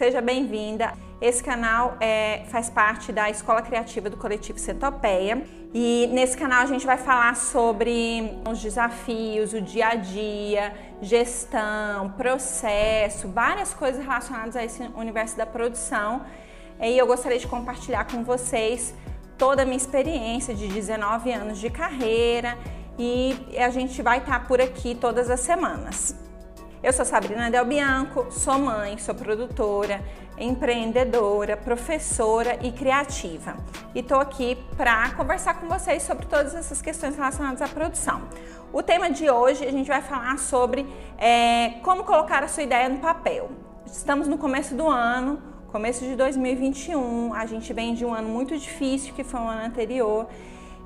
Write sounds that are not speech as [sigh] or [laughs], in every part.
seja bem-vinda. Esse canal é, faz parte da Escola Criativa do Coletivo Centopeia e nesse canal a gente vai falar sobre os desafios, o dia a dia, gestão, processo, várias coisas relacionadas a esse universo da produção. E eu gostaria de compartilhar com vocês toda a minha experiência de 19 anos de carreira e a gente vai estar por aqui todas as semanas. Eu sou Sabrina Del Bianco, sou mãe, sou produtora, empreendedora, professora e criativa. E estou aqui para conversar com vocês sobre todas essas questões relacionadas à produção. O tema de hoje a gente vai falar sobre é, como colocar a sua ideia no papel. Estamos no começo do ano, começo de 2021, a gente vem de um ano muito difícil que foi o ano anterior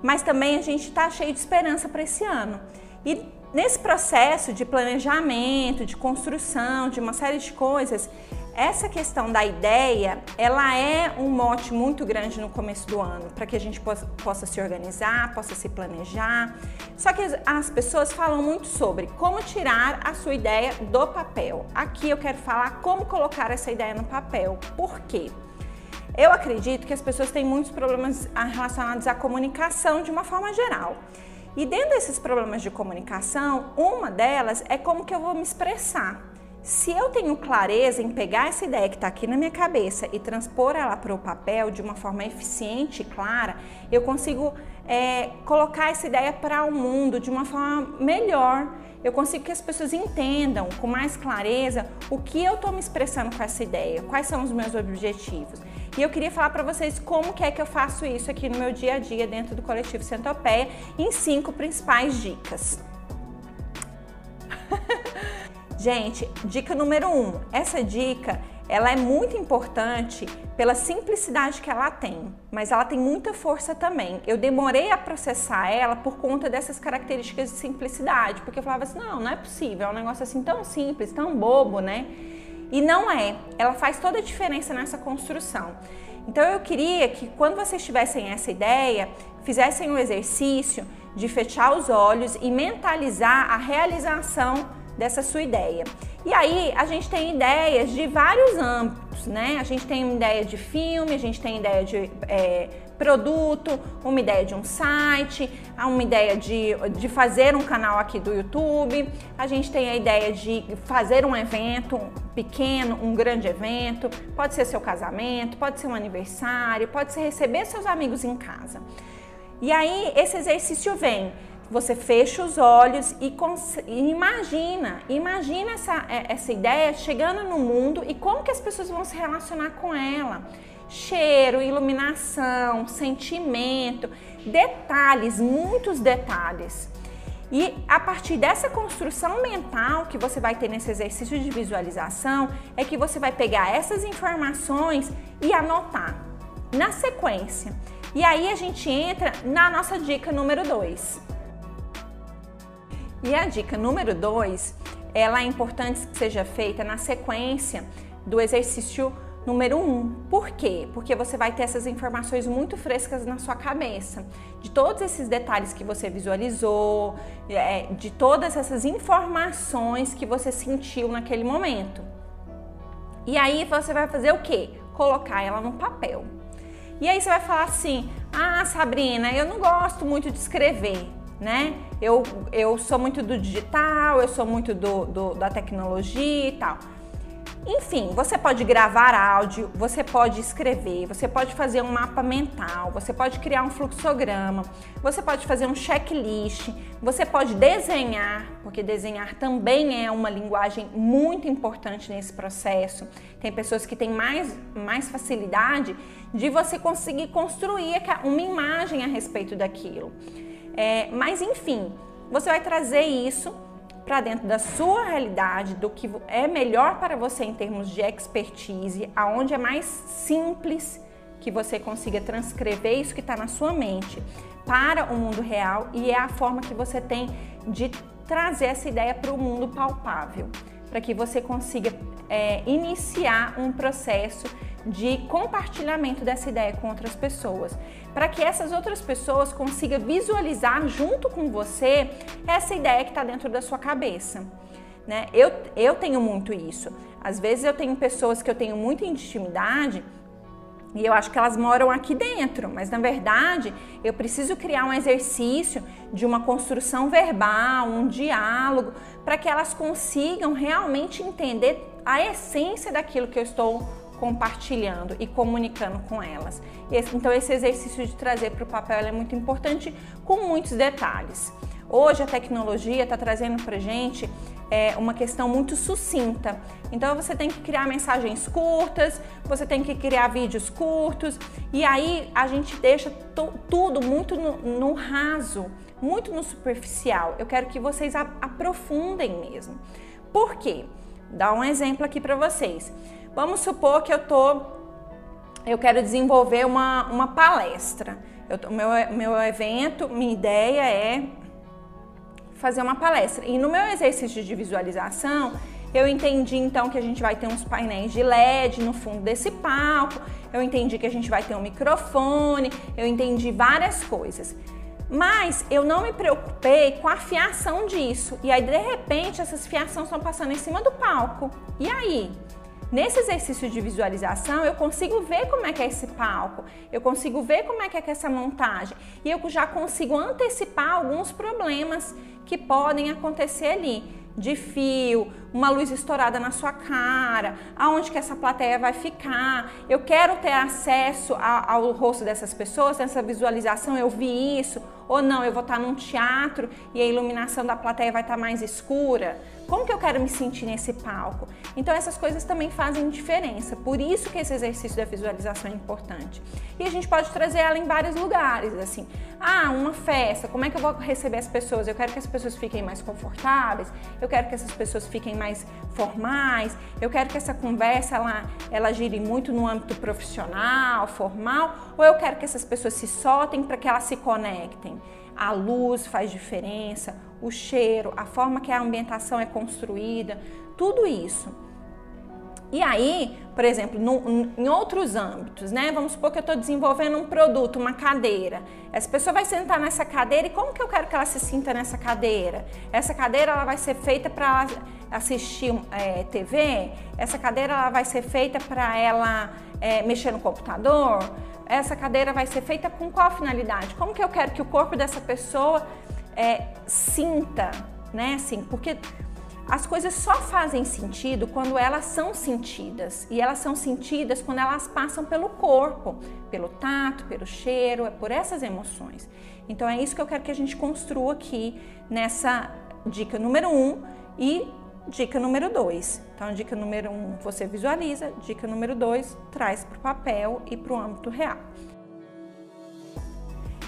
mas também a gente está cheio de esperança para esse ano. E nesse processo de planejamento, de construção, de uma série de coisas, essa questão da ideia, ela é um mote muito grande no começo do ano, para que a gente possa, se organizar, possa se planejar. Só que as pessoas falam muito sobre como tirar a sua ideia do papel. Aqui eu quero falar como colocar essa ideia no papel. Por quê? Eu acredito que as pessoas têm muitos problemas relacionados à comunicação de uma forma geral. E dentro desses problemas de comunicação, uma delas é como que eu vou me expressar. Se eu tenho clareza em pegar essa ideia que está aqui na minha cabeça e transpor ela para o papel de uma forma eficiente e clara, eu consigo é, colocar essa ideia para o mundo de uma forma melhor. Eu consigo que as pessoas entendam com mais clareza o que eu estou me expressando com essa ideia, quais são os meus objetivos. E eu queria falar para vocês como que é que eu faço isso aqui no meu dia a dia dentro do coletivo Centopeia em cinco principais dicas. [laughs] Gente, dica número um. Essa dica ela é muito importante pela simplicidade que ela tem, mas ela tem muita força também. Eu demorei a processar ela por conta dessas características de simplicidade, porque eu falava assim, não, não é possível, é um negócio assim tão simples, tão bobo, né? E não é, ela faz toda a diferença nessa construção. Então eu queria que quando vocês tivessem essa ideia, fizessem o um exercício de fechar os olhos e mentalizar a realização dessa sua ideia. E aí a gente tem ideias de vários âmbitos, né? A gente tem ideia de filme, a gente tem ideia de é, produto, uma ideia de um site, uma ideia de, de fazer um canal aqui do YouTube, a gente tem a ideia de fazer um evento pequeno, um grande evento, pode ser seu casamento, pode ser um aniversário, pode ser receber seus amigos em casa. E aí esse exercício vem. Você fecha os olhos e, e, imagina, imagina essa, é, essa ideia chegando no mundo e como que as pessoas vão se relacionar com ela cheiro, iluminação, sentimento, detalhes, muitos detalhes. E a partir dessa construção mental que você vai ter nesse exercício de visualização, é que você vai pegar essas informações e anotar na sequência. E aí a gente entra na nossa dica número 2. E a dica número 2, ela é importante que seja feita na sequência do exercício número um. Por quê? Porque você vai ter essas informações muito frescas na sua cabeça, de todos esses detalhes que você visualizou, é, de todas essas informações que você sentiu naquele momento. E aí você vai fazer o quê? Colocar ela no papel. E aí você vai falar assim: Ah, Sabrina, eu não gosto muito de escrever, né? Eu, eu sou muito do digital, eu sou muito do, do da tecnologia e tal. Enfim, você pode gravar áudio, você pode escrever, você pode fazer um mapa mental, você pode criar um fluxograma, você pode fazer um checklist, você pode desenhar, porque desenhar também é uma linguagem muito importante nesse processo. Tem pessoas que têm mais, mais facilidade de você conseguir construir uma imagem a respeito daquilo. É, mas enfim, você vai trazer isso para dentro da sua realidade, do que é melhor para você em termos de expertise, aonde é mais simples que você consiga transcrever isso que está na sua mente para o mundo real e é a forma que você tem de trazer essa ideia para o mundo palpável, para que você consiga é, iniciar um processo de compartilhamento dessa ideia com outras pessoas, para que essas outras pessoas consigam visualizar junto com você essa ideia que está dentro da sua cabeça. né? Eu, eu tenho muito isso. Às vezes eu tenho pessoas que eu tenho muita intimidade e eu acho que elas moram aqui dentro, mas na verdade eu preciso criar um exercício de uma construção verbal, um diálogo, para que elas consigam realmente entender a essência daquilo que eu estou compartilhando e comunicando com elas. então esse exercício de trazer para o papel é muito importante com muitos detalhes. Hoje a tecnologia está trazendo para gente é, uma questão muito sucinta. Então você tem que criar mensagens curtas, você tem que criar vídeos curtos e aí a gente deixa tudo muito no, no, raso, muito no superficial. Eu quero que vocês aprofundem mesmo. Por quê? Dá um exemplo aqui para vocês. Vamos supor que eu tô, eu quero desenvolver uma, uma palestra. O meu, meu evento, minha ideia é fazer uma palestra. E no meu exercício de visualização, eu entendi então que a gente vai ter uns painéis de LED no fundo desse palco, eu entendi que a gente vai ter um microfone, eu entendi várias coisas. Mas eu não me preocupei com a fiação disso. E aí, de repente, essas fiações estão passando em cima do palco. E aí? Nesse exercício de visualização, eu consigo ver como é que é esse palco, eu consigo ver como é que é essa montagem e eu já consigo antecipar alguns problemas que podem acontecer ali de fio, uma luz estourada na sua cara, aonde que essa plateia vai ficar. Eu quero ter acesso ao, ao rosto dessas pessoas, nessa visualização eu vi isso, ou não, eu vou estar num teatro e a iluminação da plateia vai estar mais escura. Como que eu quero me sentir nesse palco? Então essas coisas também fazem diferença. Por isso que esse exercício da visualização é importante. E a gente pode trazer ela em vários lugares, assim. Ah, uma festa, como é que eu vou receber as pessoas? Eu quero que as pessoas fiquem mais confortáveis, eu quero que essas pessoas fiquem mais formais, eu quero que essa conversa ela, ela gire muito no âmbito profissional, formal, ou eu quero que essas pessoas se soltem para que elas se conectem. A luz faz diferença, o cheiro, a forma que a ambientação é construída, tudo isso. E aí, por exemplo, no, em outros âmbitos, né? Vamos supor que eu estou desenvolvendo um produto, uma cadeira. Essa pessoa vai sentar nessa cadeira e como que eu quero que ela se sinta nessa cadeira? Essa cadeira ela vai ser feita para assistir é, TV? Essa cadeira ela vai ser feita para ela é, mexer no computador? Essa cadeira vai ser feita com qual finalidade? Como que eu quero que o corpo dessa pessoa é, sinta, né? Assim, porque as coisas só fazem sentido quando elas são sentidas. E elas são sentidas quando elas passam pelo corpo, pelo tato, pelo cheiro, é por essas emoções. Então é isso que eu quero que a gente construa aqui nessa dica número um e dica número dois. Então, dica número um, você visualiza, dica número dois, traz para o papel e para o âmbito real.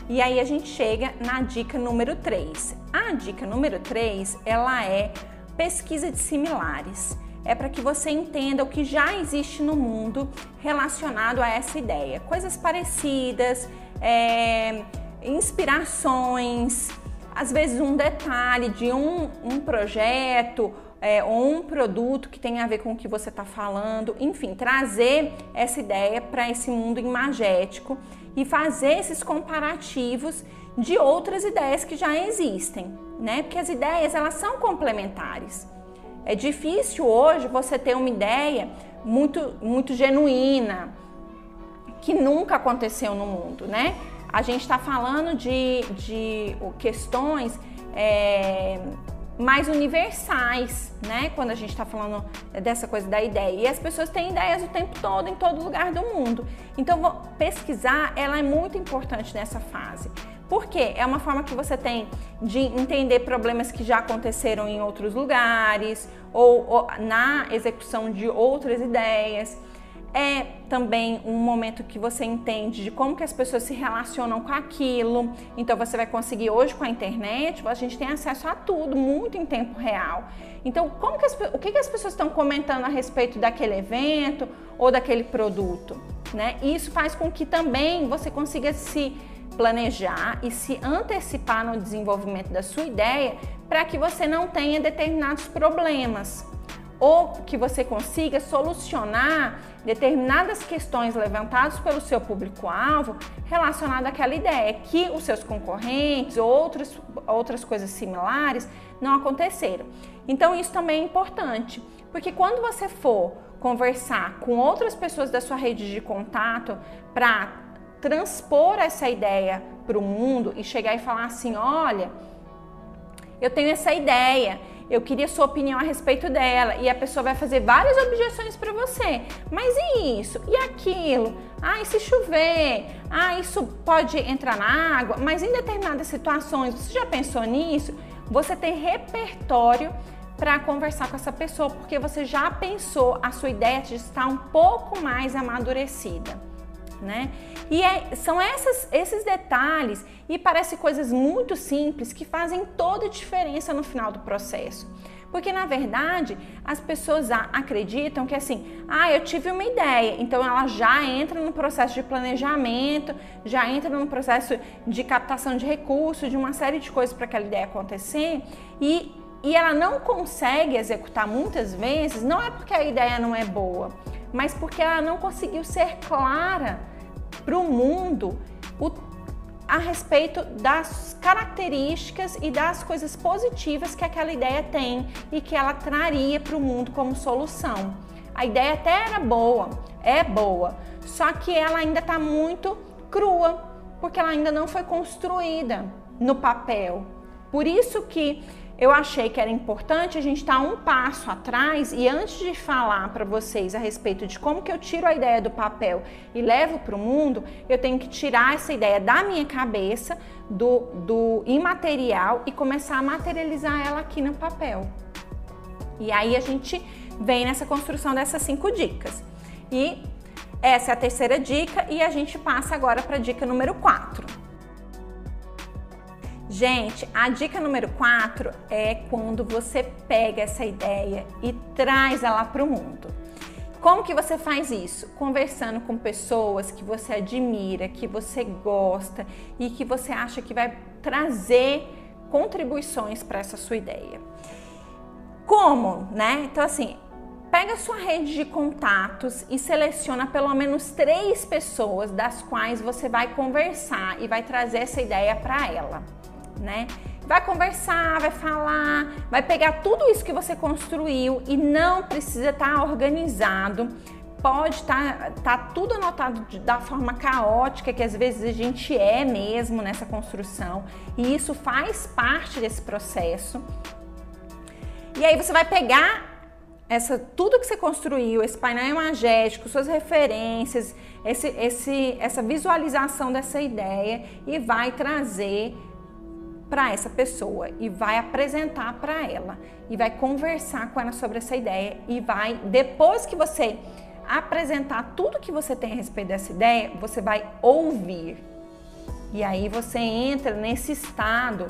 E aí a gente chega na dica número 3. A dica número 3, ela é pesquisa de similares. É para que você entenda o que já existe no mundo relacionado a essa ideia. Coisas parecidas, é, inspirações, às vezes um detalhe de um, um projeto é, ou um produto que tem a ver com o que você está falando, enfim, trazer essa ideia para esse mundo imagético e fazer esses comparativos de outras ideias que já existem, né? Porque as ideias elas são complementares. É difícil hoje você ter uma ideia muito, muito genuína que nunca aconteceu no mundo, né? A gente está falando de, de questões é, mais universais, né? Quando a gente está falando dessa coisa da ideia. E as pessoas têm ideias o tempo todo, em todo lugar do mundo. Então, pesquisar, ela é muito importante nessa fase. Por quê? É uma forma que você tem de entender problemas que já aconteceram em outros lugares ou, ou na execução de outras ideias é também um momento que você entende de como que as pessoas se relacionam com aquilo. Então você vai conseguir hoje com a internet, a gente tem acesso a tudo muito em tempo real. Então, como que as, o que, que as pessoas estão comentando a respeito daquele evento ou daquele produto, né? Isso faz com que também você consiga se planejar e se antecipar no desenvolvimento da sua ideia para que você não tenha determinados problemas. ou que você consiga solucionar determinadas questões levantadas pelo seu público-alvo relacionado àquela ideia, que os seus concorrentes ou outras, outras coisas similares não aconteceram. Então isso também é importante, porque quando você for conversar com outras pessoas da sua rede de contato para transpor essa ideia para o mundo e chegar e falar assim, olha, eu tenho essa ideia eu queria sua opinião a respeito dela. E a pessoa vai fazer várias objeções para você. Mas e isso? E aquilo? Ah, e se chover? Ah, isso pode entrar na água? Mas em determinadas situações, você já pensou nisso? Você tem repertório para conversar com essa pessoa, porque você já pensou, a sua ideia de estar um pouco mais amadurecida né? E é, são essas, esses detalhes e parece coisas muito simples que fazem toda a diferença no final do processo. Porque na verdade as pessoas acreditam que assim, ah, eu tive uma ideia, então ela já entra no processo de planejamento, já entra no processo de captação de recursos, de uma série de coisas para aquela ideia acontecer e, e ela não consegue executar muitas vezes, não é porque a ideia não é boa, mas porque ela não conseguiu ser clara para o mundo a respeito das características e das coisas positivas que aquela ideia tem e que ela traria para o mundo como solução. A ideia até era boa, é boa, só que ela ainda está muito crua, porque ela ainda não foi construída no papel. Por isso que eu achei que era importante a gente estar um passo atrás e antes de falar para vocês a respeito de como que eu tiro a ideia do papel e levo para o mundo, eu tenho que tirar essa ideia da minha cabeça, do, do imaterial e começar a materializar ela aqui no papel. E aí a gente vem nessa construção dessas cinco dicas. E essa é a terceira dica e a gente passa agora para a dica número 4. Gente, a dica número 4 é quando você pega essa ideia e traz ela para o mundo. Como que você faz isso? Conversando com pessoas que você admira, que você gosta e que você acha que vai trazer contribuições para essa sua ideia. Como, né? Então assim, pega sua rede de contatos e seleciona pelo menos três pessoas das quais você vai conversar e vai trazer essa ideia para ela né? Vai conversar, vai falar, vai pegar tudo isso que você construiu e não precisa estar tá organizado. Pode estar tá, tá tudo anotado de, da forma caótica que às vezes a gente é mesmo nessa construção, e isso faz parte desse processo. E aí você vai pegar essa tudo que você construiu, esse painel imagético, suas referências, esse, esse, essa visualização dessa ideia e vai trazer para essa pessoa e vai apresentar para ela e vai conversar com ela sobre essa ideia e vai depois que você apresentar tudo que você tem a respeito dessa ideia, você vai ouvir. E aí você entra nesse estado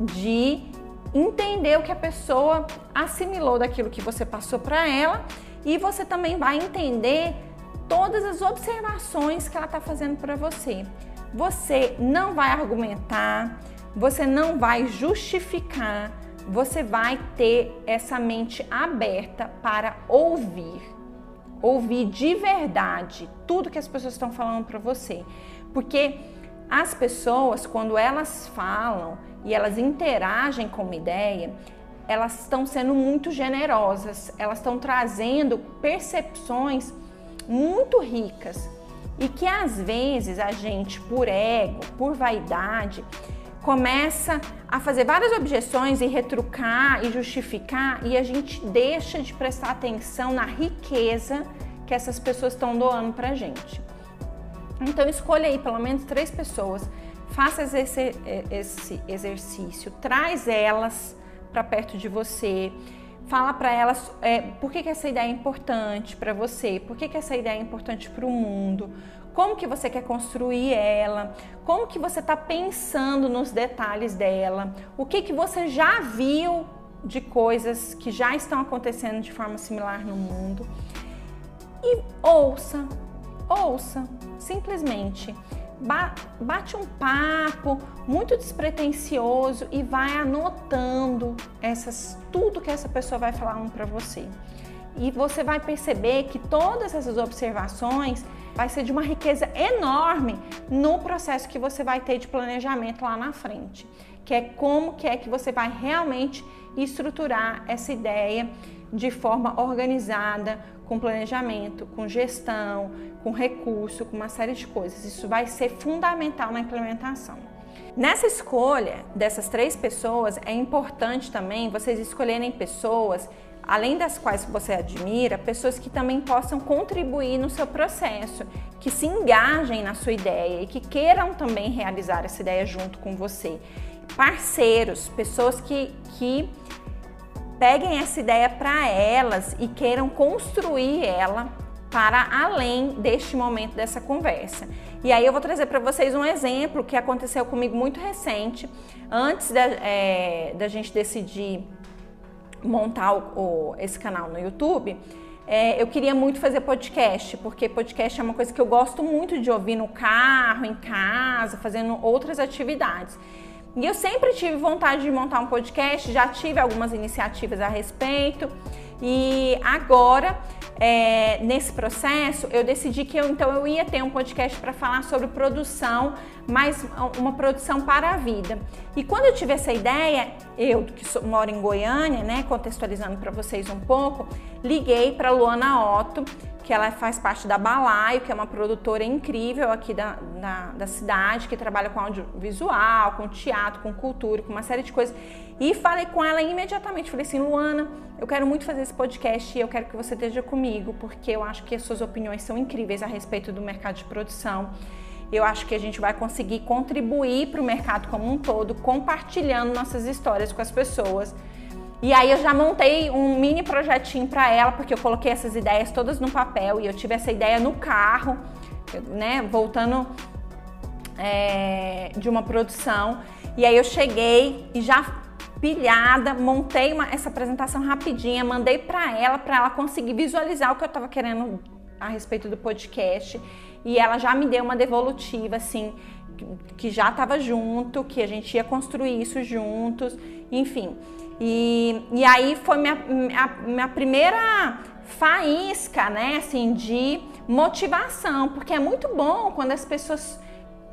de entender o que a pessoa assimilou daquilo que você passou para ela e você também vai entender todas as observações que ela está fazendo para você. Você não vai argumentar, você não vai justificar, você vai ter essa mente aberta para ouvir. Ouvir de verdade tudo que as pessoas estão falando para você. Porque as pessoas, quando elas falam e elas interagem com uma ideia, elas estão sendo muito generosas, elas estão trazendo percepções muito ricas e que às vezes a gente, por ego, por vaidade, começa a fazer várias objeções e retrucar e justificar e a gente deixa de prestar atenção na riqueza que essas pessoas estão doando para gente. Então escolha aí pelo menos três pessoas, faça esse, esse exercício, traz elas para perto de você, fala para elas é, por que, que essa ideia é importante para você, por que, que essa ideia é importante para o mundo, como que você quer construir ela, como que você está pensando nos detalhes dela, o que que você já viu de coisas que já estão acontecendo de forma similar no mundo? E ouça, ouça, simplesmente bate um papo muito despretensioso e vai anotando essas tudo que essa pessoa vai falar um para você. E você vai perceber que todas essas observações vai ser de uma riqueza enorme no processo que você vai ter de planejamento lá na frente, que é como que é que você vai realmente estruturar essa ideia de forma organizada, com planejamento, com gestão, com recurso, com uma série de coisas. Isso vai ser fundamental na implementação. Nessa escolha dessas três pessoas, é importante também vocês escolherem pessoas, além das quais você admira, pessoas que também possam contribuir no seu processo, que se engajem na sua ideia e que queiram também realizar essa ideia junto com você. Parceiros, pessoas que, que peguem essa ideia para elas e queiram construir ela para além deste momento dessa conversa. E aí eu vou trazer para vocês um exemplo que aconteceu comigo muito recente, antes da, é, da gente decidir montar o, o, esse canal no YouTube. É, eu queria muito fazer podcast, porque podcast é uma coisa que eu gosto muito de ouvir no carro, em casa, fazendo outras atividades. E eu sempre tive vontade de montar um podcast, já tive algumas iniciativas a respeito. E agora, é, nesse processo, eu decidi que eu então eu ia ter um podcast para falar sobre produção, mas uma produção para a vida. E quando eu tive essa ideia, eu que sou, moro em Goiânia, né, contextualizando para vocês um pouco, liguei para Luana Otto, que ela faz parte da Balaio, que é uma produtora incrível aqui da, da, da, cidade, que trabalha com audiovisual, com teatro, com cultura, com uma série de coisas. E falei com ela imediatamente, falei assim, Luana, eu quero muito fazer esse podcast e eu quero que você esteja comigo, porque eu acho que as suas opiniões são incríveis a respeito do mercado de produção. Eu acho que a gente vai conseguir contribuir para o mercado como um todo, compartilhando nossas histórias com as pessoas e aí eu já montei um mini projetinho para ela, porque eu coloquei essas ideias todas no papel e eu tive essa ideia no carro, né, voltando é, de uma produção. E aí eu cheguei e já pilhada, montei uma, essa apresentação rapidinha, mandei para ela, para ela conseguir visualizar o que eu estava querendo a respeito do podcast. E ela já me deu uma devolutiva, assim, que já estava junto, que a gente ia construir isso juntos, enfim. E, e aí foi minha, minha, minha primeira faísca, né, assim, de motivação, porque é muito bom quando as pessoas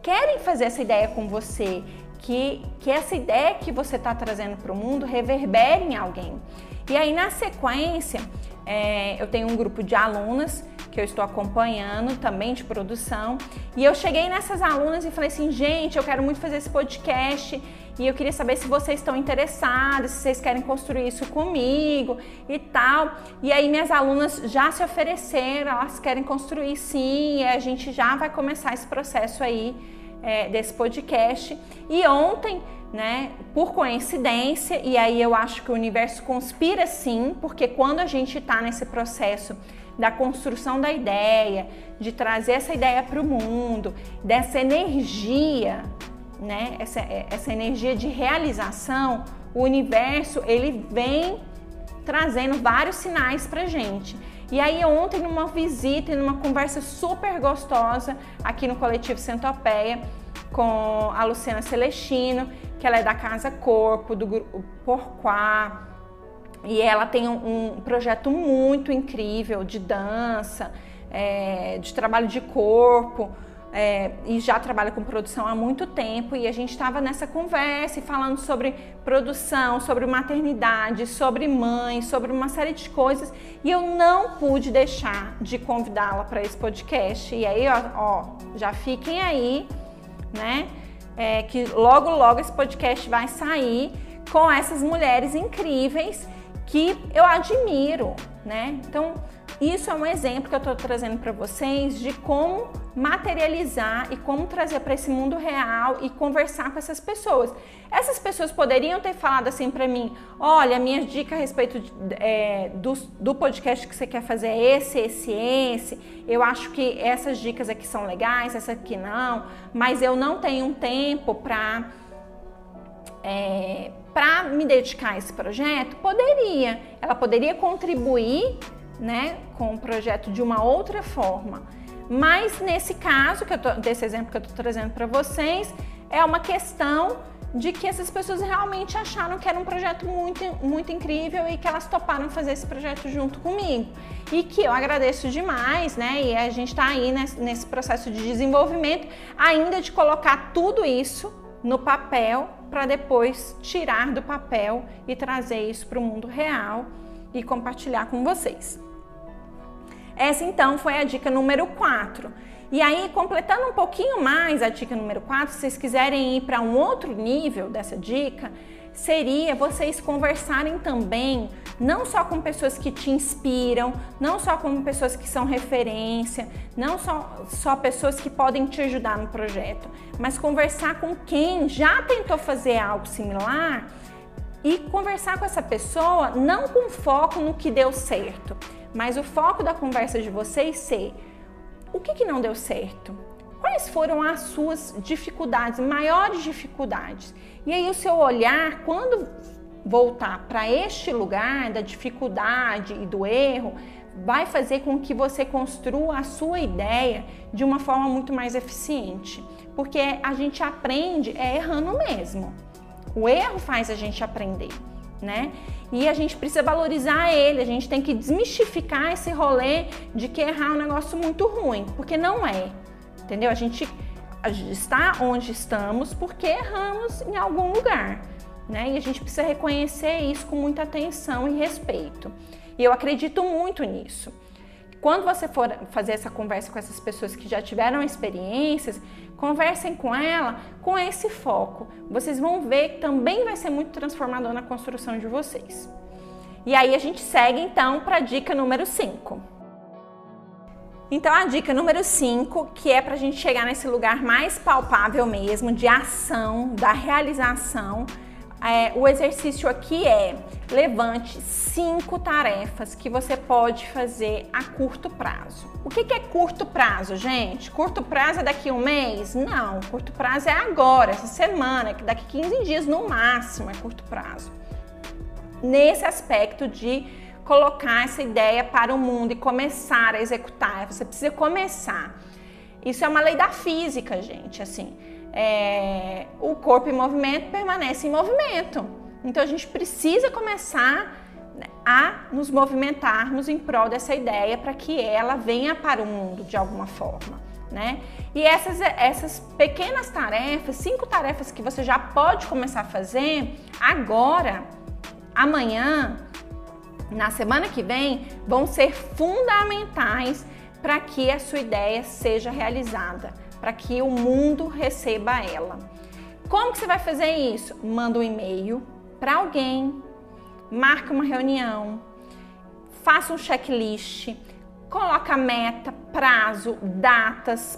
querem fazer essa ideia com você, que, que essa ideia que você está trazendo para o mundo reverbere em alguém. E aí, na sequência, é, eu tenho um grupo de alunas que eu estou acompanhando também de produção. E eu cheguei nessas alunas e falei assim, gente, eu quero muito fazer esse podcast e eu queria saber se vocês estão interessados, se vocês querem construir isso comigo e tal. E aí minhas alunas já se ofereceram, elas querem construir sim, e a gente já vai começar esse processo aí é, desse podcast. E ontem, né, por coincidência, e aí eu acho que o universo conspira sim, porque quando a gente está nesse processo da construção da ideia, de trazer essa ideia para o mundo, dessa energia né, essa, é, essa energia de realização, o universo ele vem trazendo vários sinais para gente. E aí ontem numa visita e numa conversa super gostosa aqui no coletivo Centopeia com a Luciana Celestino, que ela é da Casa Corpo, do grupo Porquá, e ela tem um, um projeto muito incrível de dança, é, de trabalho de corpo, é, e já trabalha com produção há muito tempo e a gente estava nessa conversa e falando sobre produção, sobre maternidade, sobre mãe, sobre uma série de coisas e eu não pude deixar de convidá-la para esse podcast. E aí, ó, ó, já fiquem aí, né? É, que logo, logo esse podcast vai sair com essas mulheres incríveis que eu admiro, né? Então, isso é um exemplo que eu estou trazendo para vocês de como materializar e como trazer para esse mundo real e conversar com essas pessoas. Essas pessoas poderiam ter falado assim para mim: olha, minha dica a respeito de, é, do, do podcast que você quer fazer é esse, esse, esse. Eu acho que essas dicas aqui são legais, essa aqui não, mas eu não tenho tempo para. É, para me dedicar a esse projeto, poderia. Ela poderia contribuir né, com o projeto de uma outra forma. Mas nesse caso, que tô, desse exemplo que eu estou trazendo para vocês, é uma questão de que essas pessoas realmente acharam que era um projeto muito, muito incrível e que elas toparam fazer esse projeto junto comigo. E que eu agradeço demais, né? E a gente está aí nesse, nesse processo de desenvolvimento, ainda de colocar tudo isso no papel para depois tirar do papel e trazer isso para o mundo real e compartilhar com vocês. Essa então foi a dica número 4. E aí, completando um pouquinho mais a dica número 4, se vocês quiserem ir para um outro nível dessa dica, seria vocês conversarem também não só com pessoas que te inspiram, não só com pessoas que são referência, não só, só pessoas que podem te ajudar no projeto, mas conversar com quem já tentou fazer algo similar e conversar com essa pessoa não com foco no que deu certo, mas o foco da conversa de vocês ser o que, que não deu certo? Quais foram as suas dificuldades, maiores dificuldades? E aí o seu olhar, quando voltar para este lugar da dificuldade e do erro, vai fazer com que você construa a sua ideia de uma forma muito mais eficiente. Porque a gente aprende é errando mesmo. O erro faz a gente aprender, né? E a gente precisa valorizar ele, a gente tem que desmistificar esse rolê de que errar é um negócio muito ruim, porque não é. Entendeu? A gente, está onde estamos porque erramos em algum lugar, né? E a gente precisa reconhecer isso com muita atenção e respeito. E eu acredito muito nisso. Quando você for fazer essa conversa com essas pessoas que já tiveram experiências, conversem com ela com esse foco. Vocês vão ver que também vai ser muito transformador na construção de vocês. E aí a gente segue então para a dica número 5. Então a dica número 5, que é para a gente chegar nesse lugar mais palpável mesmo, de ação, da realização, é, o exercício aqui é levante cinco tarefas que você pode fazer a curto prazo. O que, que é curto prazo, gente? Curto prazo é daqui um mês? Não, curto prazo é agora, essa semana, que daqui 15 dias no máximo é curto prazo. Nesse aspecto de colocar essa ideia para o mundo e começar a executar, você precisa começar. Isso é uma lei da física, gente, assim é, o corpo em movimento permanece em movimento. Então a gente precisa começar a nos movimentarmos em prol dessa ideia para que ela venha para o mundo de alguma forma. Né? E essas, essas pequenas tarefas, cinco tarefas que você já pode começar a fazer agora, amanhã, na semana que vem, vão ser fundamentais para que a sua ideia seja realizada para que o mundo receba ela. Como que você vai fazer isso? Manda um e-mail para alguém, marca uma reunião, faça um checklist, coloca meta, prazo, datas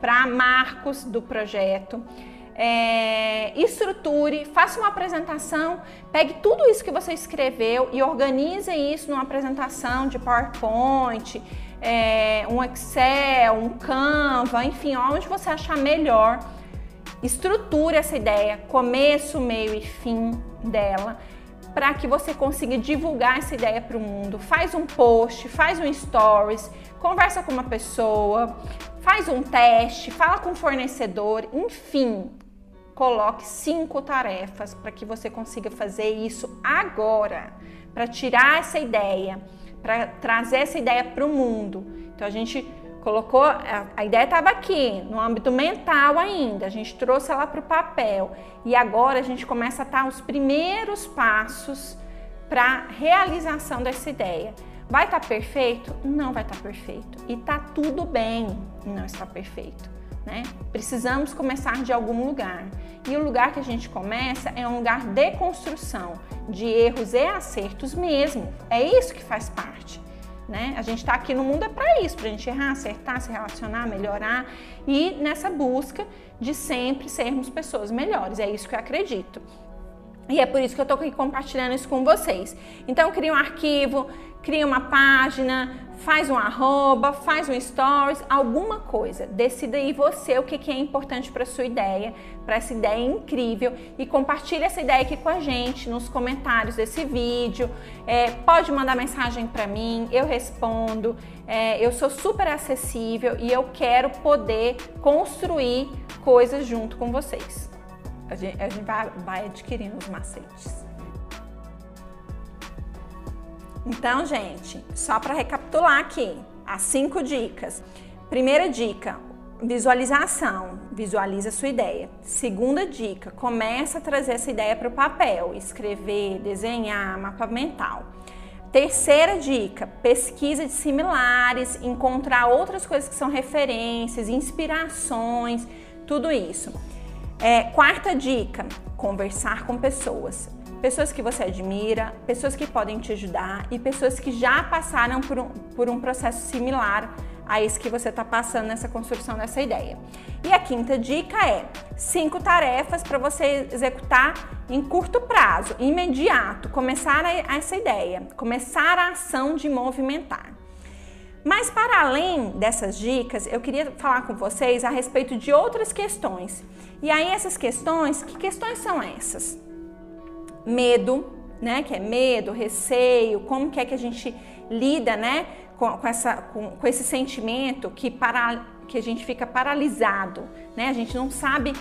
para marcos do projeto. É, estruture, faça uma apresentação, pegue tudo isso que você escreveu e organize isso numa apresentação de PowerPoint, é, um Excel, um Canva, enfim, onde você achar melhor. Estruture essa ideia, começo, meio e fim dela, para que você consiga divulgar essa ideia para o mundo. Faz um post, faz um stories, conversa com uma pessoa, faz um teste, fala com o fornecedor, enfim, coloque cinco tarefas para que você consiga fazer isso agora, para tirar essa ideia para trazer essa ideia para o mundo. Então a gente colocou, a, ideia estava aqui, no âmbito mental ainda, a gente trouxe ela para o papel e agora a gente começa a dar os primeiros passos para realização dessa ideia. Vai estar tá perfeito? Não vai estar tá perfeito. E tá tudo bem não estar perfeito. Né? Precisamos começar de algum lugar. E o lugar que a gente começa é um lugar de construção, de erros e acertos mesmo. É isso que faz parte. Né? A gente está aqui no mundo é para isso, para a gente errar, acertar, se relacionar, melhorar e nessa busca de sempre sermos pessoas melhores. É isso que eu acredito. E é por isso que eu estou aqui compartilhando isso com vocês. Então, cria um arquivo, cria uma página, faz um arroba, faz um stories, alguma coisa. Decida aí você o que, que é importante para sua ideia, para essa ideia incrível e compartilhe essa ideia aqui com a gente nos comentários desse vídeo. É, pode mandar mensagem para mim, eu respondo. É, eu sou super acessível e eu quero poder construir coisas junto com vocês. A gente, a gente vai, vai adquirindo os macetes. Então, gente, só para recapitular aqui, as cinco dicas. Primeira dica, visualização. Visualiza sua ideia. Segunda dica, começa a trazer essa ideia para o papel, escrever, desenhar, mapa mental. Terceira dica, pesquisa de similares, encontrar outras coisas que são referências, inspirações, tudo isso. É, quarta dica: conversar com pessoas. Pessoas que você admira, pessoas que podem te ajudar e pessoas que já passaram por um, por um processo similar a esse que você está passando nessa construção dessa ideia. E a quinta dica é cinco tarefas para você executar em curto prazo, imediato, começar a, essa ideia, começar a ação de movimentar. Mas para além dessas dicas, eu queria falar com vocês a respeito de outras questões. E aí essas questões, que questões são essas? Medo, né? Que é medo, receio, como que é que a gente lida, né? Com, com essa, com, com, esse sentimento que, para, que a gente fica paralisado, né? A gente não sabe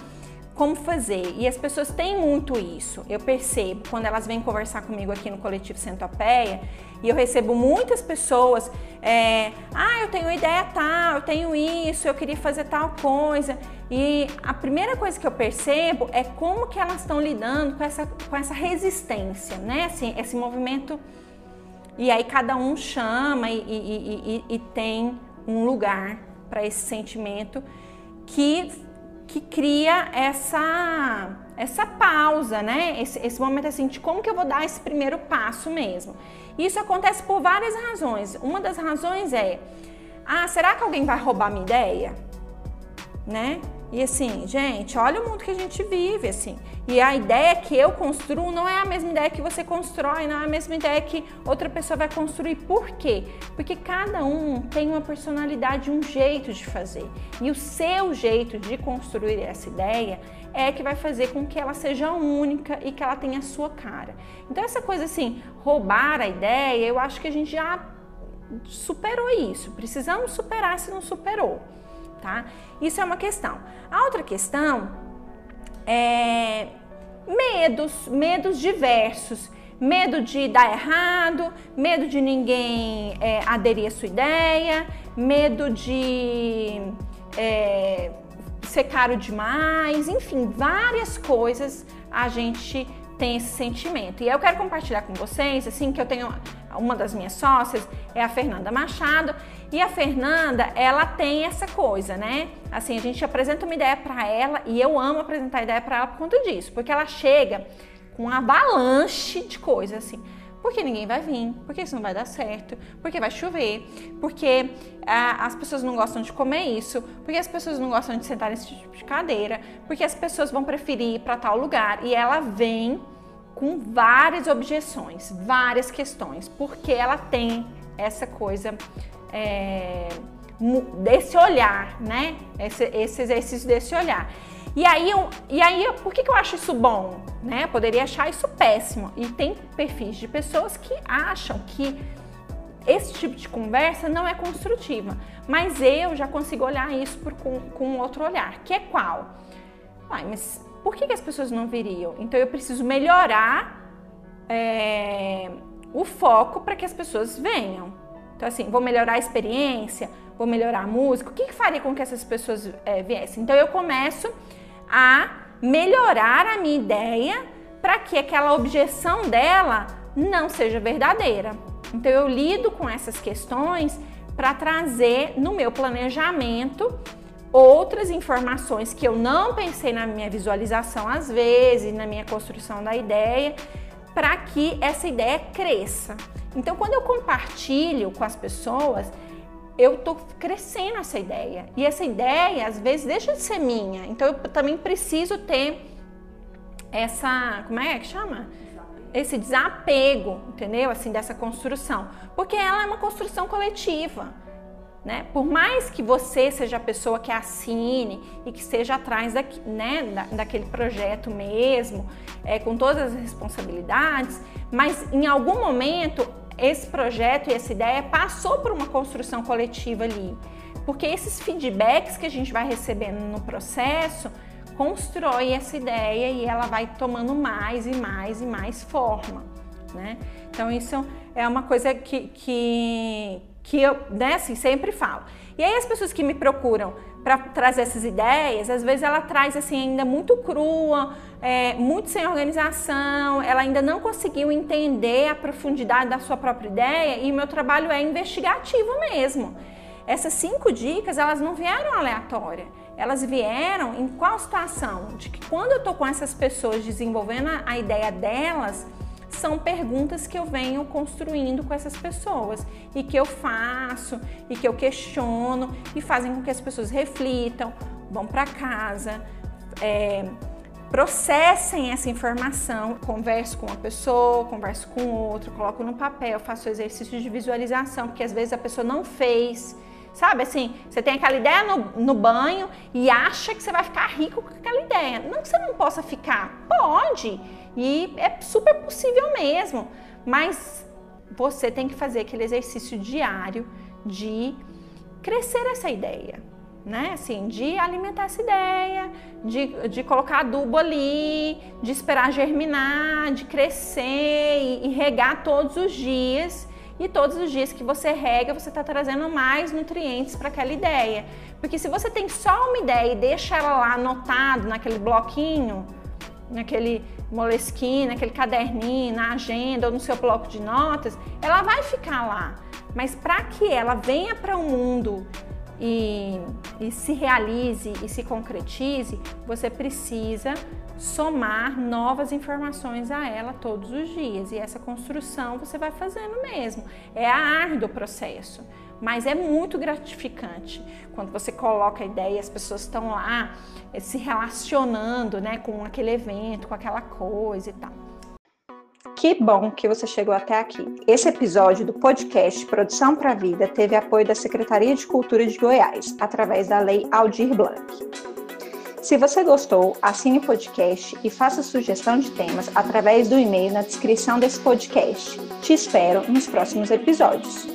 como fazer. E as pessoas têm muito isso. Eu percebo quando elas vêm conversar comigo aqui no coletivo Centopeia e eu recebo muitas pessoas, é, ah, eu tenho ideia tal, eu tenho isso, eu queria fazer tal coisa. E a primeira coisa que eu percebo é como que elas estão lidando com essa, com essa resistência, né? Assim, esse movimento. E aí cada um chama e, e, e, e tem um lugar para esse sentimento que que cria essa essa pausa, né? Esse, esse momento assim de como que eu vou dar esse primeiro passo mesmo. Isso acontece por várias razões. Uma das razões é, ah, será que alguém vai roubar minha ideia? Né? E assim, gente, olha o mundo que a gente vive, assim. E a ideia que eu construo não é a mesma ideia que você constrói, não é a mesma ideia que outra pessoa vai construir. Por quê? Porque cada um tem uma personalidade, um jeito de fazer. E o seu jeito de construir essa ideia é que vai fazer com que ela seja única e que ela tenha a sua cara. Então, essa coisa assim, roubar a ideia, eu acho que a gente já superou isso. Precisamos superar se não superou tá? Isso é uma questão. A outra questão é medos, medos diversos. Medo de dar errado, medo de ninguém é, aderir à sua ideia, medo de é, ser caro demais, enfim, várias coisas a gente tem esse sentimento. E eu quero compartilhar com vocês, assim, que eu tenho uma das minhas sócias é a Fernanda Machado, e a Fernanda, ela tem essa coisa, né? Assim, a gente apresenta uma ideia para ela e eu amo apresentar ideia para ela por conta disso, porque ela chega com uma avalanche de coisas assim. Porque ninguém vai vir, porque isso não vai dar certo, porque vai chover, porque ah, as pessoas não gostam de comer isso, porque as pessoas não gostam de sentar nesse tipo de cadeira, porque as pessoas vão preferir ir para tal lugar. E ela vem com várias objeções, várias questões, porque ela tem essa coisa é, desse olhar, né? Esse, esse exercício desse olhar. E aí, eu, e aí, por que, que eu acho isso bom? Né? Eu poderia achar isso péssimo. E tem perfis de pessoas que acham que esse tipo de conversa não é construtiva. Mas eu já consigo olhar isso por, com, com outro olhar, que é qual? Ai, mas por que, que as pessoas não viriam? Então eu preciso melhorar é, o foco para que as pessoas venham. Então, assim, vou melhorar a experiência, vou melhorar a música. O que, que faria com que essas pessoas é, viessem? Então, eu começo a melhorar a minha ideia para que aquela objeção dela não seja verdadeira. Então, eu lido com essas questões para trazer no meu planejamento outras informações que eu não pensei na minha visualização às vezes, na minha construção da ideia, para que essa ideia cresça. Então, quando eu compartilho com as pessoas, eu tô crescendo essa ideia. E essa ideia, às vezes, deixa de ser minha. Então, eu também preciso ter essa, como é que chama? Esse desapego, entendeu? Assim, dessa construção. Porque ela é uma construção coletiva. Né? Por mais que você seja a pessoa que assine e que esteja atrás da, né, da, daquele projeto mesmo, é, com todas as responsabilidades, mas em algum momento esse projeto e essa ideia passou por uma construção coletiva ali. Porque esses feedbacks que a gente vai recebendo no processo constrói essa ideia e ela vai tomando mais e mais e mais forma, né? Então isso é uma coisa que, que, que eu né, assim, sempre falo. E aí as pessoas que me procuram para trazer essas ideias, às vezes ela traz assim ainda muito crua, é, muito sem organização, ela ainda não conseguiu entender a profundidade da sua própria ideia e o meu trabalho é investigativo mesmo. Essas cinco dicas, elas não vieram aleatória. Elas vieram em qual situação? De que quando eu estou com essas pessoas desenvolvendo a ideia delas, são perguntas que eu venho construindo com essas pessoas e que eu faço e que eu questiono e fazem com que as pessoas reflitam, vão para casa, é, processem essa informação, converso com uma pessoa, converso com outra, coloco no papel, faço exercício de visualização, porque às vezes a pessoa não fez Sabe assim, você tem aquela ideia no, no banho e acha que você vai ficar rico com aquela ideia. Não que você não possa ficar, pode. E é super possível mesmo. Mas você tem que fazer aquele exercício diário de crescer essa ideia. Né? Assim, de alimentar essa ideia, de, de colocar adubo ali, de esperar germinar, de crescer e, e regar todos os dias e todos os dias que você rega, você está trazendo mais nutrientes para aquela ideia. Porque se você tem só uma ideia e deixa ela lá anotado naquele bloquinho, naquele molesquinho, naquele caderninho, na agenda ou no seu bloco de notas, ela vai ficar lá. Mas para que ela venha para o mundo e, e se realize e se concretize, você precisa somar novas informações a ela todos os dias. E essa construção você vai fazendo mesmo. É a árduo processo, mas é muito gratificante quando você coloca a ideia e as pessoas estão lá eh, se relacionando né, com aquele evento, com aquela coisa e tal. Que bom que você chegou até aqui. Esse episódio do podcast Produção para a Vida teve apoio da Secretaria de Cultura de Goiás, através da Lei Aldir Blanc. Se você gostou, assine o podcast e faça sugestão de temas através do e-mail na descrição desse podcast. Te espero nos próximos episódios.